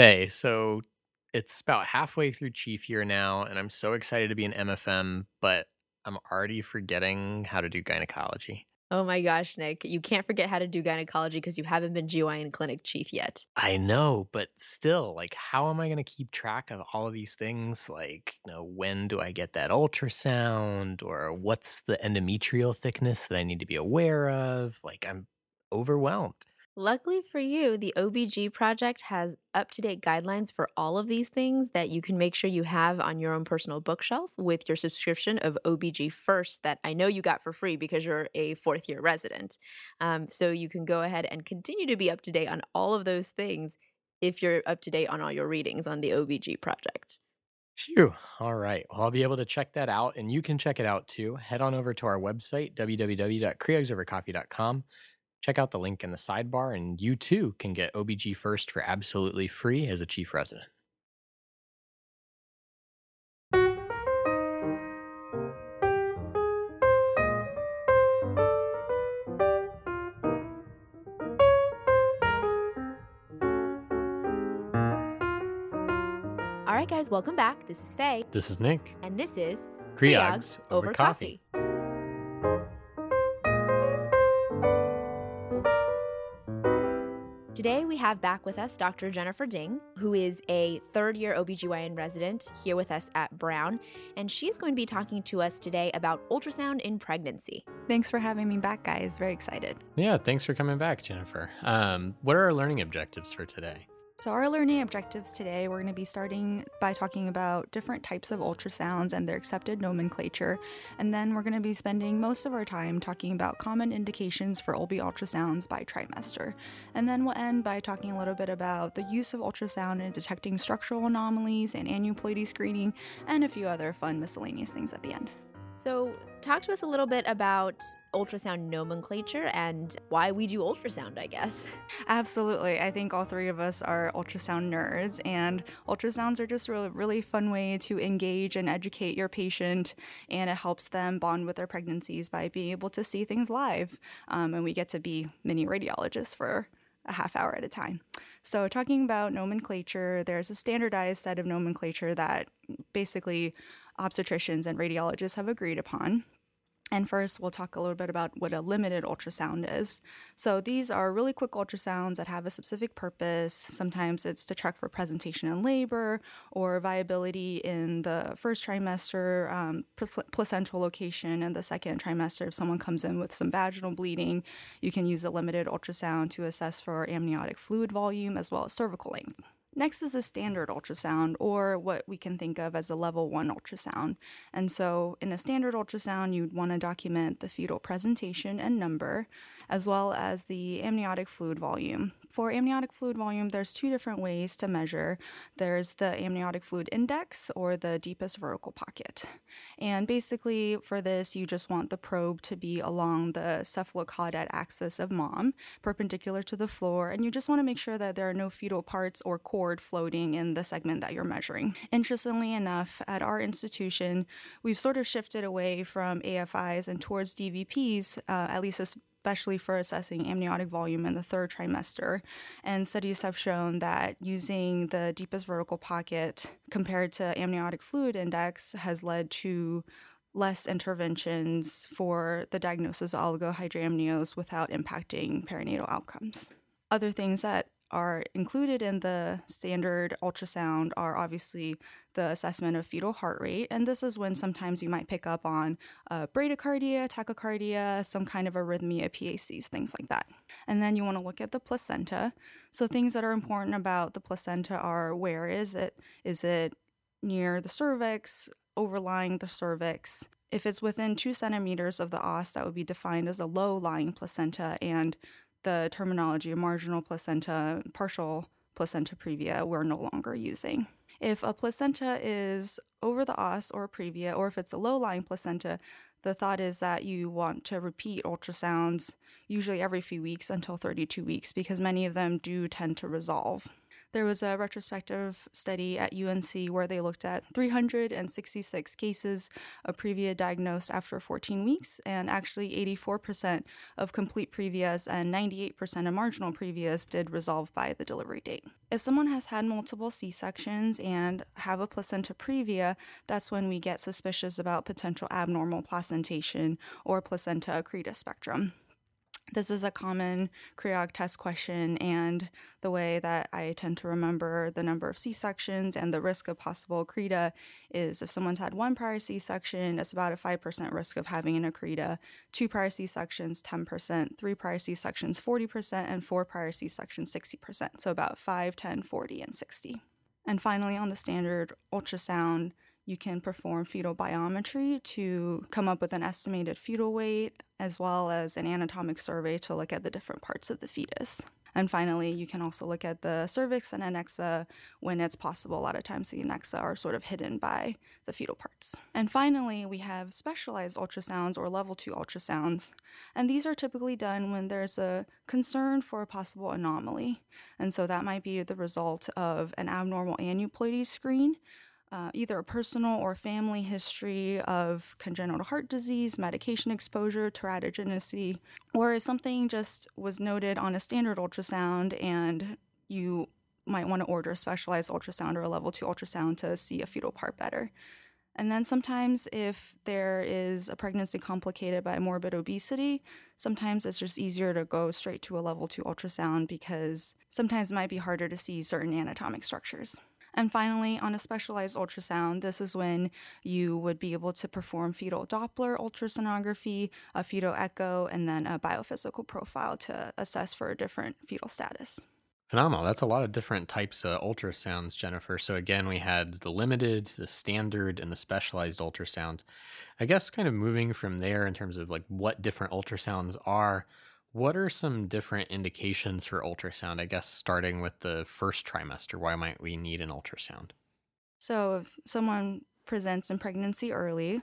Faye, so it's about halfway through Chief year now, and I'm so excited to be an MFM, but I'm already forgetting how to do gynecology. Oh my gosh, Nick, you can't forget how to do gynecology because you haven't been GYN clinic chief yet. I know, but still, like, how am I going to keep track of all of these things? Like, you know, when do I get that ultrasound? Or what's the endometrial thickness that I need to be aware of? Like, I'm overwhelmed. Luckily for you, the OBG project has up to date guidelines for all of these things that you can make sure you have on your own personal bookshelf with your subscription of OBG First, that I know you got for free because you're a fourth year resident. Um, so you can go ahead and continue to be up to date on all of those things if you're up to date on all your readings on the OBG project. Phew. All right. Well, I'll be able to check that out, and you can check it out too. Head on over to our website, www.creogsovercoffee.com. Check out the link in the sidebar, and you too can get OBG First for absolutely free as a chief resident. All right, guys, welcome back. This is Faye, This is Nick. and this is Creogs over coffee. Today we have back with us Dr. Jennifer Ding, who is a third year OBGYN resident here with us at Brown, and she's going to be talking to us today about ultrasound in pregnancy. Thanks for having me back, guys. Very excited. Yeah, thanks for coming back, Jennifer. Um, what are our learning objectives for today? So, our learning objectives today, we're going to be starting by talking about different types of ultrasounds and their accepted nomenclature. And then we're going to be spending most of our time talking about common indications for OB ultrasounds by trimester. And then we'll end by talking a little bit about the use of ultrasound in detecting structural anomalies and aneuploidy screening, and a few other fun miscellaneous things at the end. So, talk to us a little bit about ultrasound nomenclature and why we do ultrasound, I guess. Absolutely. I think all three of us are ultrasound nerds, and ultrasounds are just a really, fun way to engage and educate your patient, and it helps them bond with their pregnancies by being able to see things live. Um, and we get to be mini radiologists for a half hour at a time. So, talking about nomenclature, there's a standardized set of nomenclature that basically obstetricians and radiologists have agreed upon. And first, we'll talk a little bit about what a limited ultrasound is. So, these are really quick ultrasounds that have a specific purpose. Sometimes it's to check for presentation in labor or viability in the first trimester, um, placental location, and the second trimester. If someone comes in with some vaginal bleeding, you can use a limited ultrasound to assess for amniotic fluid volume as well as cervical length. Next is a standard ultrasound, or what we can think of as a level one ultrasound. And so, in a standard ultrasound, you'd want to document the fetal presentation and number, as well as the amniotic fluid volume. For amniotic fluid volume, there's two different ways to measure. There's the amniotic fluid index or the deepest vertical pocket. And basically, for this, you just want the probe to be along the cephalocaudal axis of mom, perpendicular to the floor, and you just want to make sure that there are no fetal parts or cord floating in the segment that you're measuring. Interestingly enough, at our institution, we've sort of shifted away from AFIs and towards DVPs, uh, at least as especially for assessing amniotic volume in the third trimester. And studies have shown that using the deepest vertical pocket compared to amniotic fluid index has led to less interventions for the diagnosis of oligohydramnios without impacting perinatal outcomes. Other things that are included in the standard ultrasound are obviously the assessment of fetal heart rate. And this is when sometimes you might pick up on uh, bradycardia, tachycardia, some kind of arrhythmia, PACs, things like that. And then you want to look at the placenta. So, things that are important about the placenta are where is it? Is it near the cervix, overlying the cervix? If it's within two centimeters of the os, that would be defined as a low lying placenta, and the terminology marginal placenta, partial placenta previa, we're no longer using. If a placenta is over the os or previa, or if it's a low lying placenta, the thought is that you want to repeat ultrasounds usually every few weeks until 32 weeks because many of them do tend to resolve. There was a retrospective study at UNC where they looked at 366 cases of previa diagnosed after 14 weeks, and actually 84% of complete previas and 98% of marginal previas did resolve by the delivery date. If someone has had multiple C sections and have a placenta previa, that's when we get suspicious about potential abnormal placentation or placenta accreta spectrum. This is a common Creog test question, and the way that I tend to remember the number of C sections and the risk of possible accreta is if someone's had one prior C section, it's about a 5% risk of having an accreta, two prior C sections, 10%, three prior C sections, 40%, and four prior C sections, 60%. So about 5, 10, 40, and 60. And finally, on the standard ultrasound, you can perform fetal biometry to come up with an estimated fetal weight, as well as an anatomic survey to look at the different parts of the fetus. And finally, you can also look at the cervix and adnexa when it's possible. A lot of times, the adnexa are sort of hidden by the fetal parts. And finally, we have specialized ultrasounds or level two ultrasounds. And these are typically done when there's a concern for a possible anomaly. And so that might be the result of an abnormal aneuploidy screen uh, either a personal or family history of congenital heart disease, medication exposure, teratogenicity, or if something just was noted on a standard ultrasound and you might want to order a specialized ultrasound or a level 2 ultrasound to see a fetal part better. And then sometimes, if there is a pregnancy complicated by morbid obesity, sometimes it's just easier to go straight to a level 2 ultrasound because sometimes it might be harder to see certain anatomic structures. And finally, on a specialized ultrasound, this is when you would be able to perform fetal Doppler ultrasonography, a fetal echo, and then a biophysical profile to assess for a different fetal status. Phenomenal. That's a lot of different types of ultrasounds, Jennifer. So, again, we had the limited, the standard, and the specialized ultrasound. I guess kind of moving from there in terms of like what different ultrasounds are. What are some different indications for ultrasound? I guess starting with the first trimester, why might we need an ultrasound? So, if someone presents in pregnancy early,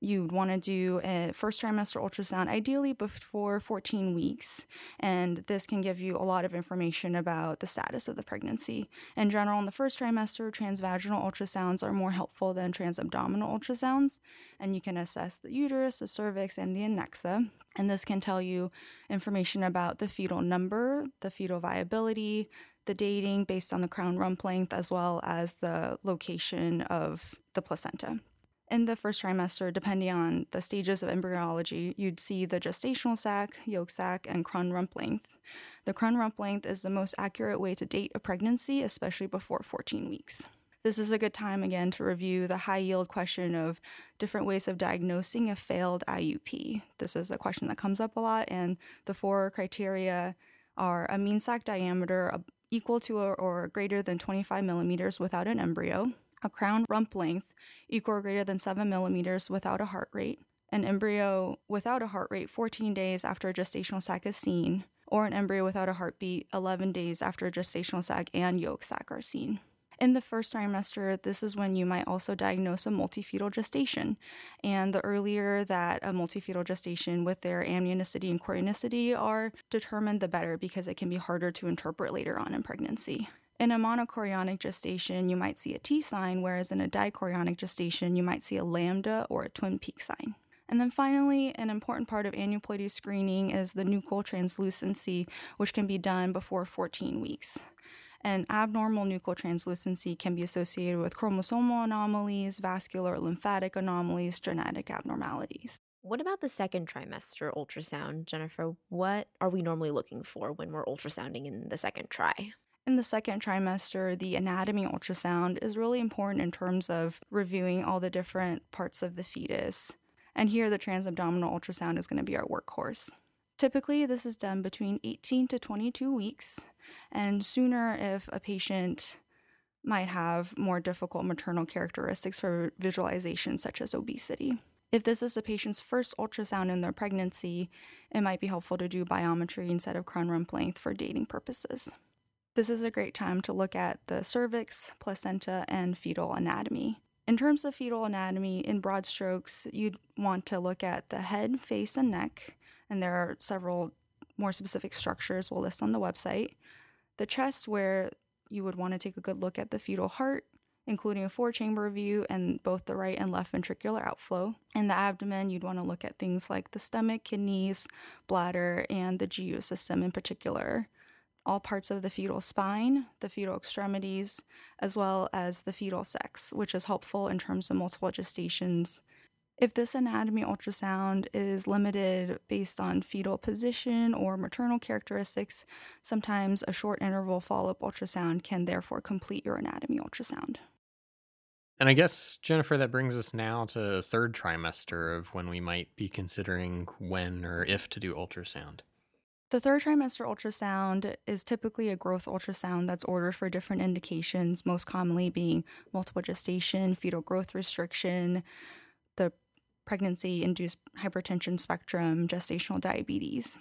you'd want to do a first trimester ultrasound, ideally before 14 weeks. And this can give you a lot of information about the status of the pregnancy. In general, in the first trimester, transvaginal ultrasounds are more helpful than transabdominal ultrasounds. And you can assess the uterus, the cervix, and the adnexa. And this can tell you information about the fetal number, the fetal viability, the dating based on the crown rump length, as well as the location of the placenta in the first trimester, depending on the stages of embryology, you'd see the gestational sac, yolk sac, and crown rump length. The crown rump length is the most accurate way to date a pregnancy, especially before 14 weeks. This is a good time again to review the high yield question of different ways of diagnosing a failed IUP. This is a question that comes up a lot, and the four criteria are a mean sac diameter uh, equal to or greater than 25 millimeters without an embryo, a crown rump length equal or greater than 7 millimeters without a heart rate, an embryo without a heart rate 14 days after a gestational sac is seen, or an embryo without a heartbeat 11 days after a gestational sac and yolk sac are seen. In the first trimester, this is when you might also diagnose a multifetal gestation. And the earlier that a multifetal gestation with their amnionicity and chorionicity are determined, the better because it can be harder to interpret later on in pregnancy. In a monochorionic gestation, you might see a T sign, whereas in a dichorionic gestation, you might see a lambda or a twin peak sign. And then finally, an important part of aneuploidy screening is the nuchal translucency, which can be done before 14 weeks. And abnormal nuchal translucency can be associated with chromosomal anomalies, vascular lymphatic anomalies, genetic abnormalities. What about the second trimester ultrasound, Jennifer? What are we normally looking for when we're ultrasounding in the second try? In the second trimester, the anatomy ultrasound is really important in terms of reviewing all the different parts of the fetus. And here, the transabdominal ultrasound is going to be our workhorse. Typically, this is done between 18 to 22 weeks, and sooner if a patient might have more difficult maternal characteristics for visualization, such as obesity. If this is a patient's first ultrasound in their pregnancy, it might be helpful to do biometry instead of crown rump length for dating purposes. This is a great time to look at the cervix, placenta, and fetal anatomy. In terms of fetal anatomy, in broad strokes, you'd want to look at the head, face, and neck, and there are several more specific structures we'll list on the website. The chest, where you would want to take a good look at the fetal heart, including a four chamber view and both the right and left ventricular outflow. In the abdomen, you'd want to look at things like the stomach, kidneys, bladder, and the GU system in particular. All parts of the fetal spine, the fetal extremities, as well as the fetal sex, which is helpful in terms of multiple gestations if this anatomy ultrasound is limited based on fetal position or maternal characteristics, sometimes a short interval follow up ultrasound can therefore complete your anatomy ultrasound. And I guess, Jennifer, that brings us now to third trimester of when we might be considering when or if to do ultrasound. The third trimester ultrasound is typically a growth ultrasound that's ordered for different indications, most commonly being multiple gestation, fetal growth restriction, the pregnancy induced hypertension spectrum, gestational diabetes.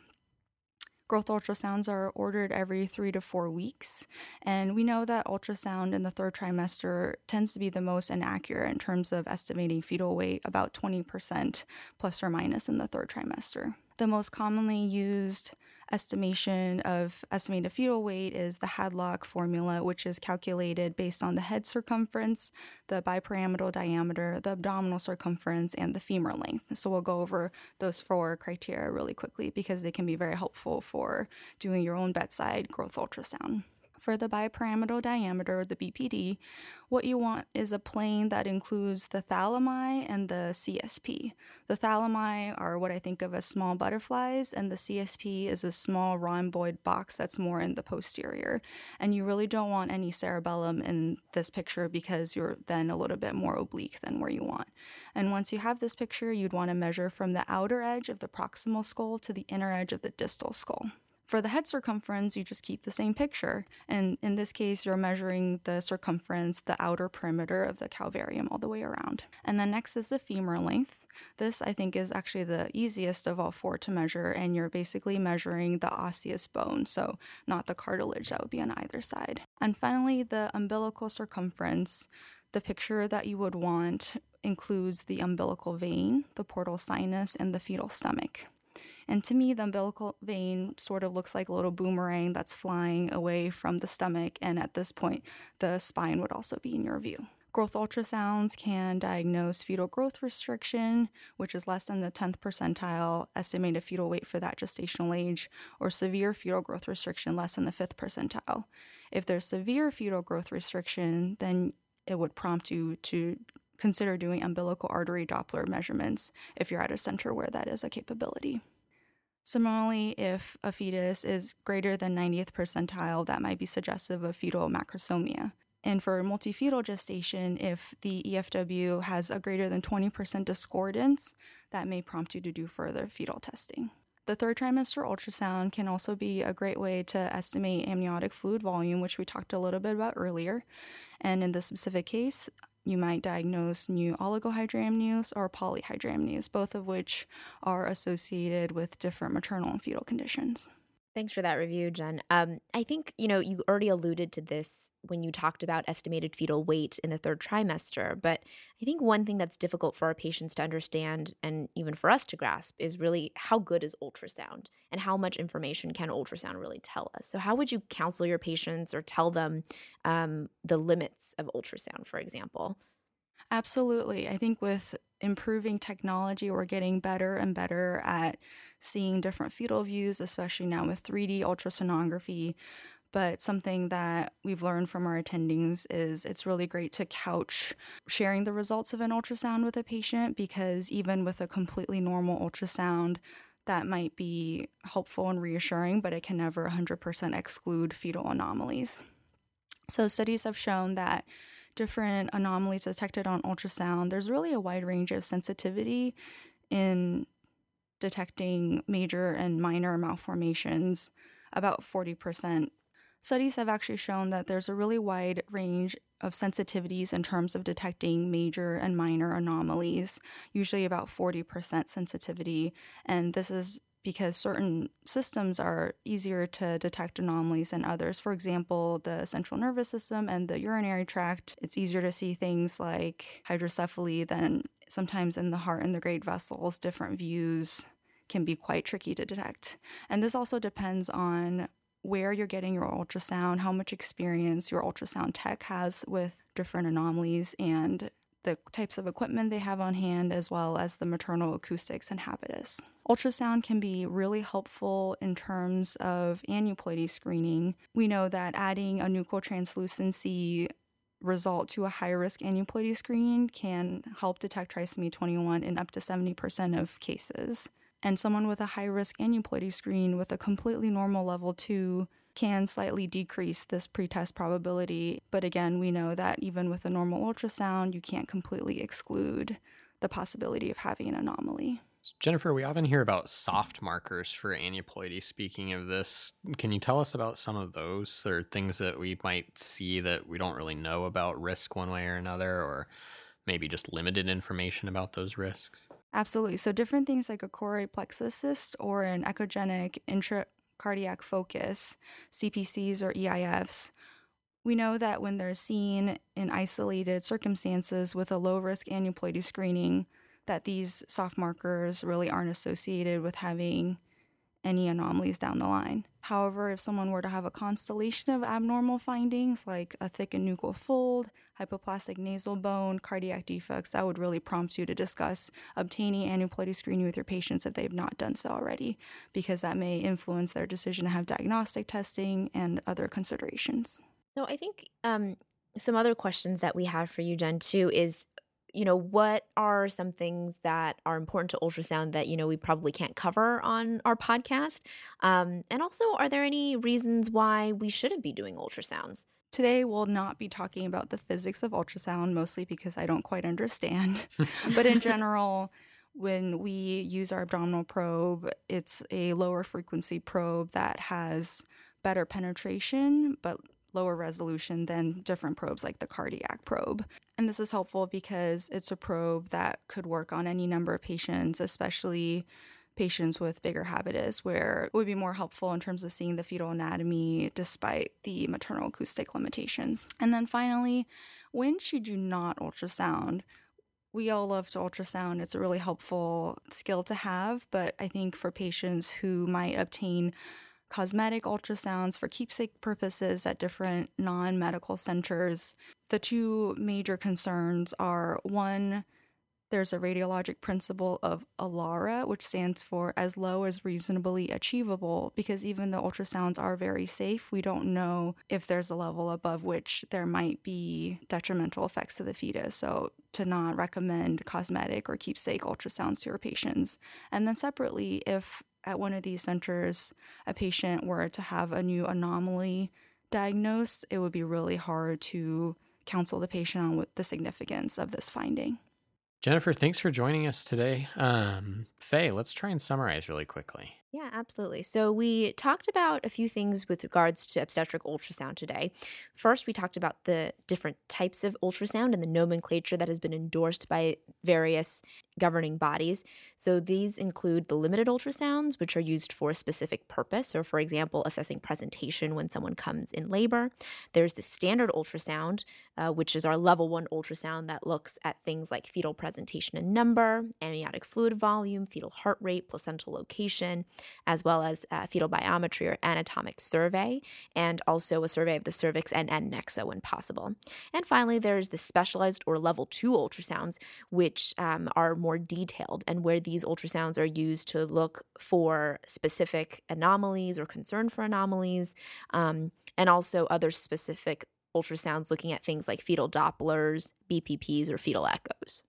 Growth ultrasounds are ordered every three to four weeks, and we know that ultrasound in the third trimester tends to be the most inaccurate in terms of estimating fetal weight, about 20% plus or minus in the third trimester. The most commonly used estimation of estimated fetal weight is the Hadlock formula, which is calculated based on the head circumference, the biparietal diameter, the abdominal circumference, and the femur length. So we'll go over those four criteria really quickly because they can be very helpful for doing your own bedside growth ultrasound. For the biparietal diameter, the BPD, what you want is a plane that includes the thalami and the CSP. The thalami are what I think of as small butterflies, and the CSP is a small rhomboid box that's more in the posterior. And you really don't want any cerebellum in this picture because you're then a little bit more oblique than where you want. And once you have this picture, you'd want to measure from the outer edge of the proximal skull to the inner edge of the distal skull. For the head circumference, you just keep the same picture. And in this case, you're measuring the circumference, the outer perimeter of the calvarium all the way around. And then next is the femur length. This, I think, is actually the easiest of all four to measure, and you're basically measuring the osseous bone, so not the cartilage that would be on either side. And finally, the umbilical circumference. The picture that you would want includes the umbilical vein, the portal sinus, and the fetal stomach. And to me, the umbilical vein sort of looks like a little boomerang that's flying away from the stomach. And at this point, the spine would also be in your view. Growth ultrasounds can diagnose fetal growth restriction, which is less than the 10th percentile estimated fetal weight for that gestational age, or severe fetal growth restriction less than the 5th percentile. If there's severe fetal growth restriction, then it would prompt you to consider doing umbilical artery Doppler measurements if you're at a center where that is a capability. Similarly, if a fetus is greater than 90th percentile, that might be suggestive of fetal macrosomia. And for multifetal gestation, if the EFW has a greater than 20% discordance, that may prompt you to do further fetal testing. The third trimester ultrasound can also be a great way to estimate amniotic fluid volume, which we talked a little bit about earlier. And in this specific case, you might diagnose new oligohydramnios or polyhydramnios, both of which are associated with different maternal and fetal conditions. Thanks for that review, Jen. Um, I think, you know, you already alluded to this when you talked about estimated fetal weight in the third trimester, but I think one thing that's difficult for our patients to understand and even for us to grasp is really how good is ultrasound and how much information can ultrasound really tell us. So, how would you counsel your patients or tell them um, the limits of ultrasound, for example? Absolutely. I think with improving technology, we're getting better and better at seeing different fetal views, especially now with 3D ultrasonography. But something that we've learned from our attendings is it's really great to couch sharing the results of an ultrasound with a patient because even with a completely normal ultrasound, that might be helpful and reassuring, but it can never 100% exclude fetal anomalies. So, studies have shown that different anomalies detected on ultrasound, there's really a wide range of sensitivity in detecting major and minor malformations, about 40%. Studies have actually shown that there's a really wide range of sensitivities in terms of detecting major and minor anomalies, usually about 40% sensitivity. And this is because certain systems are easier to detect anomalies than others. For example, the central nervous system and the urinary tract, it's easier to see things like hydrocephaly than sometimes in the heart and the great vessels, different views can be quite tricky to detect. And this also depends on where you're getting your ultrasound, how much experience your ultrasound tech has with different anomalies, and the types of equipment they have on hand, as well as the maternal acoustics and habitus. Ultrasound can be really helpful in terms of aneuploidy screening. We know that adding a nuchal translucency result to a high risk aneuploidy screen can help detect trisomy 21 in up to 70% of cases. And someone with a high risk aneuploidy screen with a completely normal level 2 can slightly decrease this pretest probability. But again, we know that even with a normal ultrasound, you can't completely exclude the possibility of having an anomaly. Jennifer, we often hear about soft markers for aneuploidy. Speaking of this, can you tell us about some of those or things that we might see that we don't really know about risk one way or another, or maybe just limited information about those risks? Absolutely. So, different things like a choroid plexus cyst or an echogenic intracardiac focus, CPCs or EIFs, we know that when they're seen in isolated circumstances with a low risk aneuploidy screening, that these soft markers really aren't associated with having any anomalies down the line. However, if someone were to have a constellation of abnormal findings like a thickened nuchal fold, hypoplastic nasal bone, cardiac defects, that would really prompt you to discuss obtaining aneuploidy screening with your patients if they've not done so already, because that may influence their decision to have diagnostic testing and other considerations. So I think um, some other questions that we have for you, Jen, too, is you know, what are some things that are important to ultrasound that, you know, we probably can't cover on our podcast? Um, and also, are there any reasons why we shouldn't be doing ultrasounds? Today, we'll not be talking about the physics of ultrasound, mostly because I don't quite understand. but in general, when we use our abdominal probe, it's a lower frequency probe that has better penetration, but lower resolution than different probes like the cardiac probe. And this is helpful because it's a probe that could work on any number of patients, especially patients with bigger habitus, where it would be more helpful in terms of seeing the fetal anatomy despite the maternal acoustic limitations. And then finally, when should you not ultrasound? We all love to ultrasound. It's a really helpful skill to have, but I think for patients who might obtain cosmetic ultrasounds for keepsake purposes at different non medical centers. The two major concerns are one, there's a radiologic principle of ALARA, which stands for as low as reasonably achievable, because even though ultrasounds are very safe, we don't know if there's a level above which there might be detrimental effects to the fetus. So, to not recommend cosmetic or keepsake ultrasounds to your patients. And then, separately, if at one of these centers a patient were to have a new anomaly diagnosed, it would be really hard to counsel the patient on what the significance of this finding. Jennifer, thanks for joining us today. Um, Faye, let's try and summarize really quickly. Yeah, absolutely. So, we talked about a few things with regards to obstetric ultrasound today. First, we talked about the different types of ultrasound and the nomenclature that has been endorsed by various governing bodies. So, these include the limited ultrasounds, which are used for a specific purpose, or for example, assessing presentation when someone comes in labor. There's the standard ultrasound, uh, which is our level one ultrasound that looks at things like fetal presentation and number, amniotic fluid volume, fetal heart rate, placental location as well as fetal biometry or anatomic survey, and also a survey of the cervix and adnexa when possible. And finally, there's the specialized or level two ultrasounds, which um, are more detailed and where these ultrasounds are used to look for specific anomalies or concern for anomalies, um, and also other specific ultrasounds looking at things like fetal Dopplers, BPPs, or fetal echoes.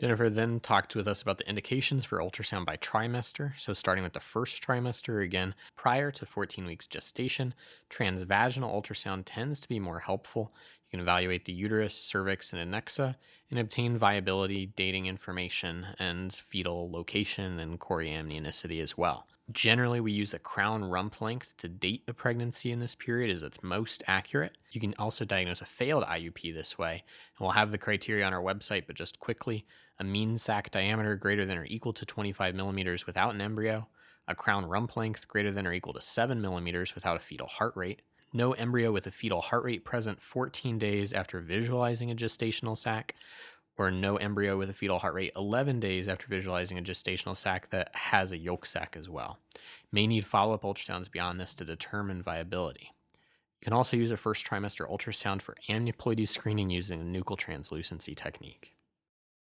Jennifer then talked with us about the indications for ultrasound by trimester. So, starting with the first trimester, again, prior to 14 weeks gestation, transvaginal ultrasound tends to be more helpful. You can evaluate the uterus, cervix, and adnexa and obtain viability, dating information, and fetal location and choriamnionicity as well. Generally, we use the crown rump length to date a pregnancy in this period as it's most accurate. You can also diagnose a failed IUP this way, and we'll have the criteria on our website, but just quickly a mean sac diameter greater than or equal to 25 millimeters without an embryo, a crown rump length greater than or equal to 7 millimeters without a fetal heart rate, no embryo with a fetal heart rate present 14 days after visualizing a gestational sac, or no embryo with a fetal heart rate 11 days after visualizing a gestational sac that has a yolk sac as well. May need follow up ultrasounds beyond this to determine viability. You can also use a first trimester ultrasound for aneuploidy screening using the nuchal translucency technique.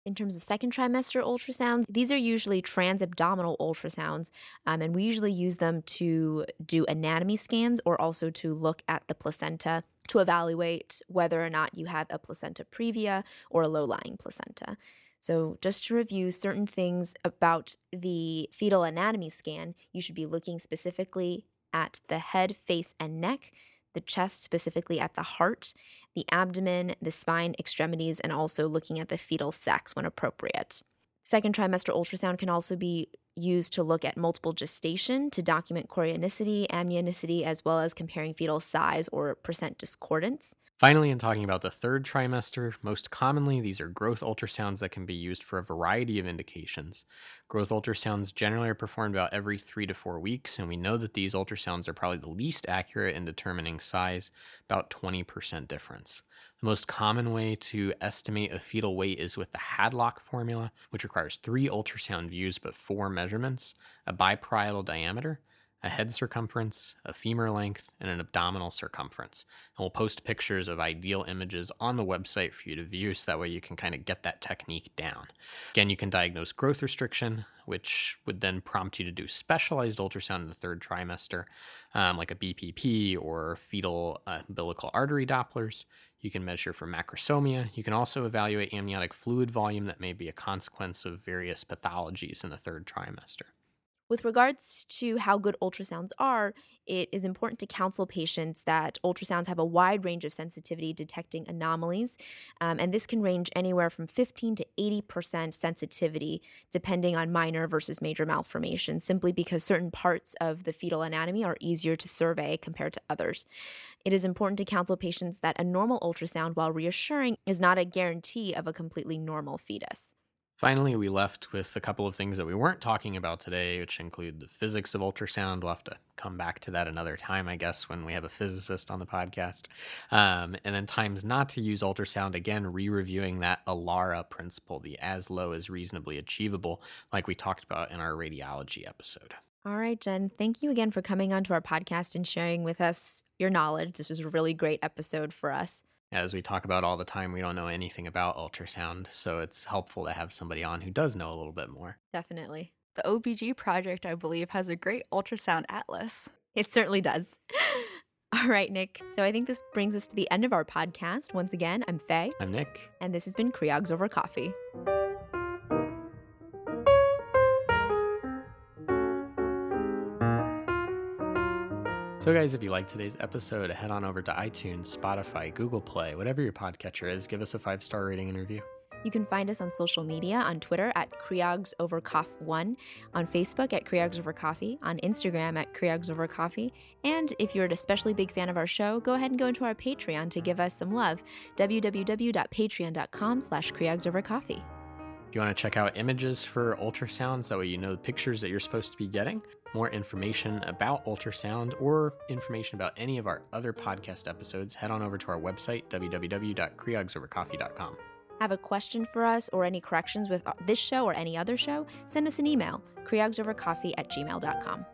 In terms of second trimester ultrasounds, these are usually transabdominal ultrasounds, um, and we usually use them to do anatomy scans or also to look at the placenta to evaluate whether or not you have a placenta previa or a low lying placenta. So, just to review certain things about the fetal anatomy scan, you should be looking specifically at the head, face, and neck the chest, specifically at the heart, the abdomen, the spine, extremities, and also looking at the fetal sex when appropriate. Second trimester ultrasound can also be used to look at multiple gestation to document chorionicity, amnionicity, as well as comparing fetal size or percent discordance. Finally, in talking about the third trimester, most commonly these are growth ultrasounds that can be used for a variety of indications. Growth ultrasounds generally are performed about every three to four weeks, and we know that these ultrasounds are probably the least accurate in determining size, about 20% difference. The most common way to estimate a fetal weight is with the Hadlock formula, which requires three ultrasound views but four measurements, a biparietal diameter, a head circumference, a femur length, and an abdominal circumference. And we'll post pictures of ideal images on the website for you to view so that way you can kind of get that technique down. Again, you can diagnose growth restriction, which would then prompt you to do specialized ultrasound in the third trimester, um, like a BPP or fetal uh, umbilical artery Dopplers. You can measure for macrosomia. You can also evaluate amniotic fluid volume that may be a consequence of various pathologies in the third trimester. With regards to how good ultrasounds are, it is important to counsel patients that ultrasounds have a wide range of sensitivity detecting anomalies, um, and this can range anywhere from 15 to 80% sensitivity depending on minor versus major malformations, simply because certain parts of the fetal anatomy are easier to survey compared to others. It is important to counsel patients that a normal ultrasound, while reassuring, is not a guarantee of a completely normal fetus. Finally, we left with a couple of things that we weren't talking about today, which include the physics of ultrasound. We'll have to come back to that another time, I guess, when we have a physicist on the podcast. Um, and then times not to use ultrasound, again, re reviewing that ALARA principle, the as low as reasonably achievable, like we talked about in our radiology episode. All right, Jen, thank you again for coming onto our podcast and sharing with us your knowledge. This was a really great episode for us as we talk about all the time, we don't know anything about ultrasound, so it's helpful to have somebody on who does know a little bit more. Definitely. The OBG project, I believe, has a great ultrasound atlas. It certainly does. All right, Nick. So I think this brings us to the end of our podcast. Once again, I'm Faye. I'm Nick. And this has been Creogs Over Coffee. So, guys, if you like today's episode, head on over to iTunes, Spotify, Google Play, whatever your podcatcher is. Give us a five star rating and review. You can find us on social media on Twitter at Creogs Over One, on Facebook at Creogs Over Coffee, on Instagram at Creogs Over Coffee. And if you're an especially big fan of our show, go ahead and go into our Patreon to give us some love. www.patreon.com slash Creogs Over Coffee. If you want to check out images for ultrasounds, that way you know the pictures that you're supposed to be getting, more information about ultrasound or information about any of our other podcast episodes, head on over to our website, www.creogsovercoffee.com. Have a question for us or any corrections with this show or any other show? Send us an email, creogsovercoffee at gmail.com.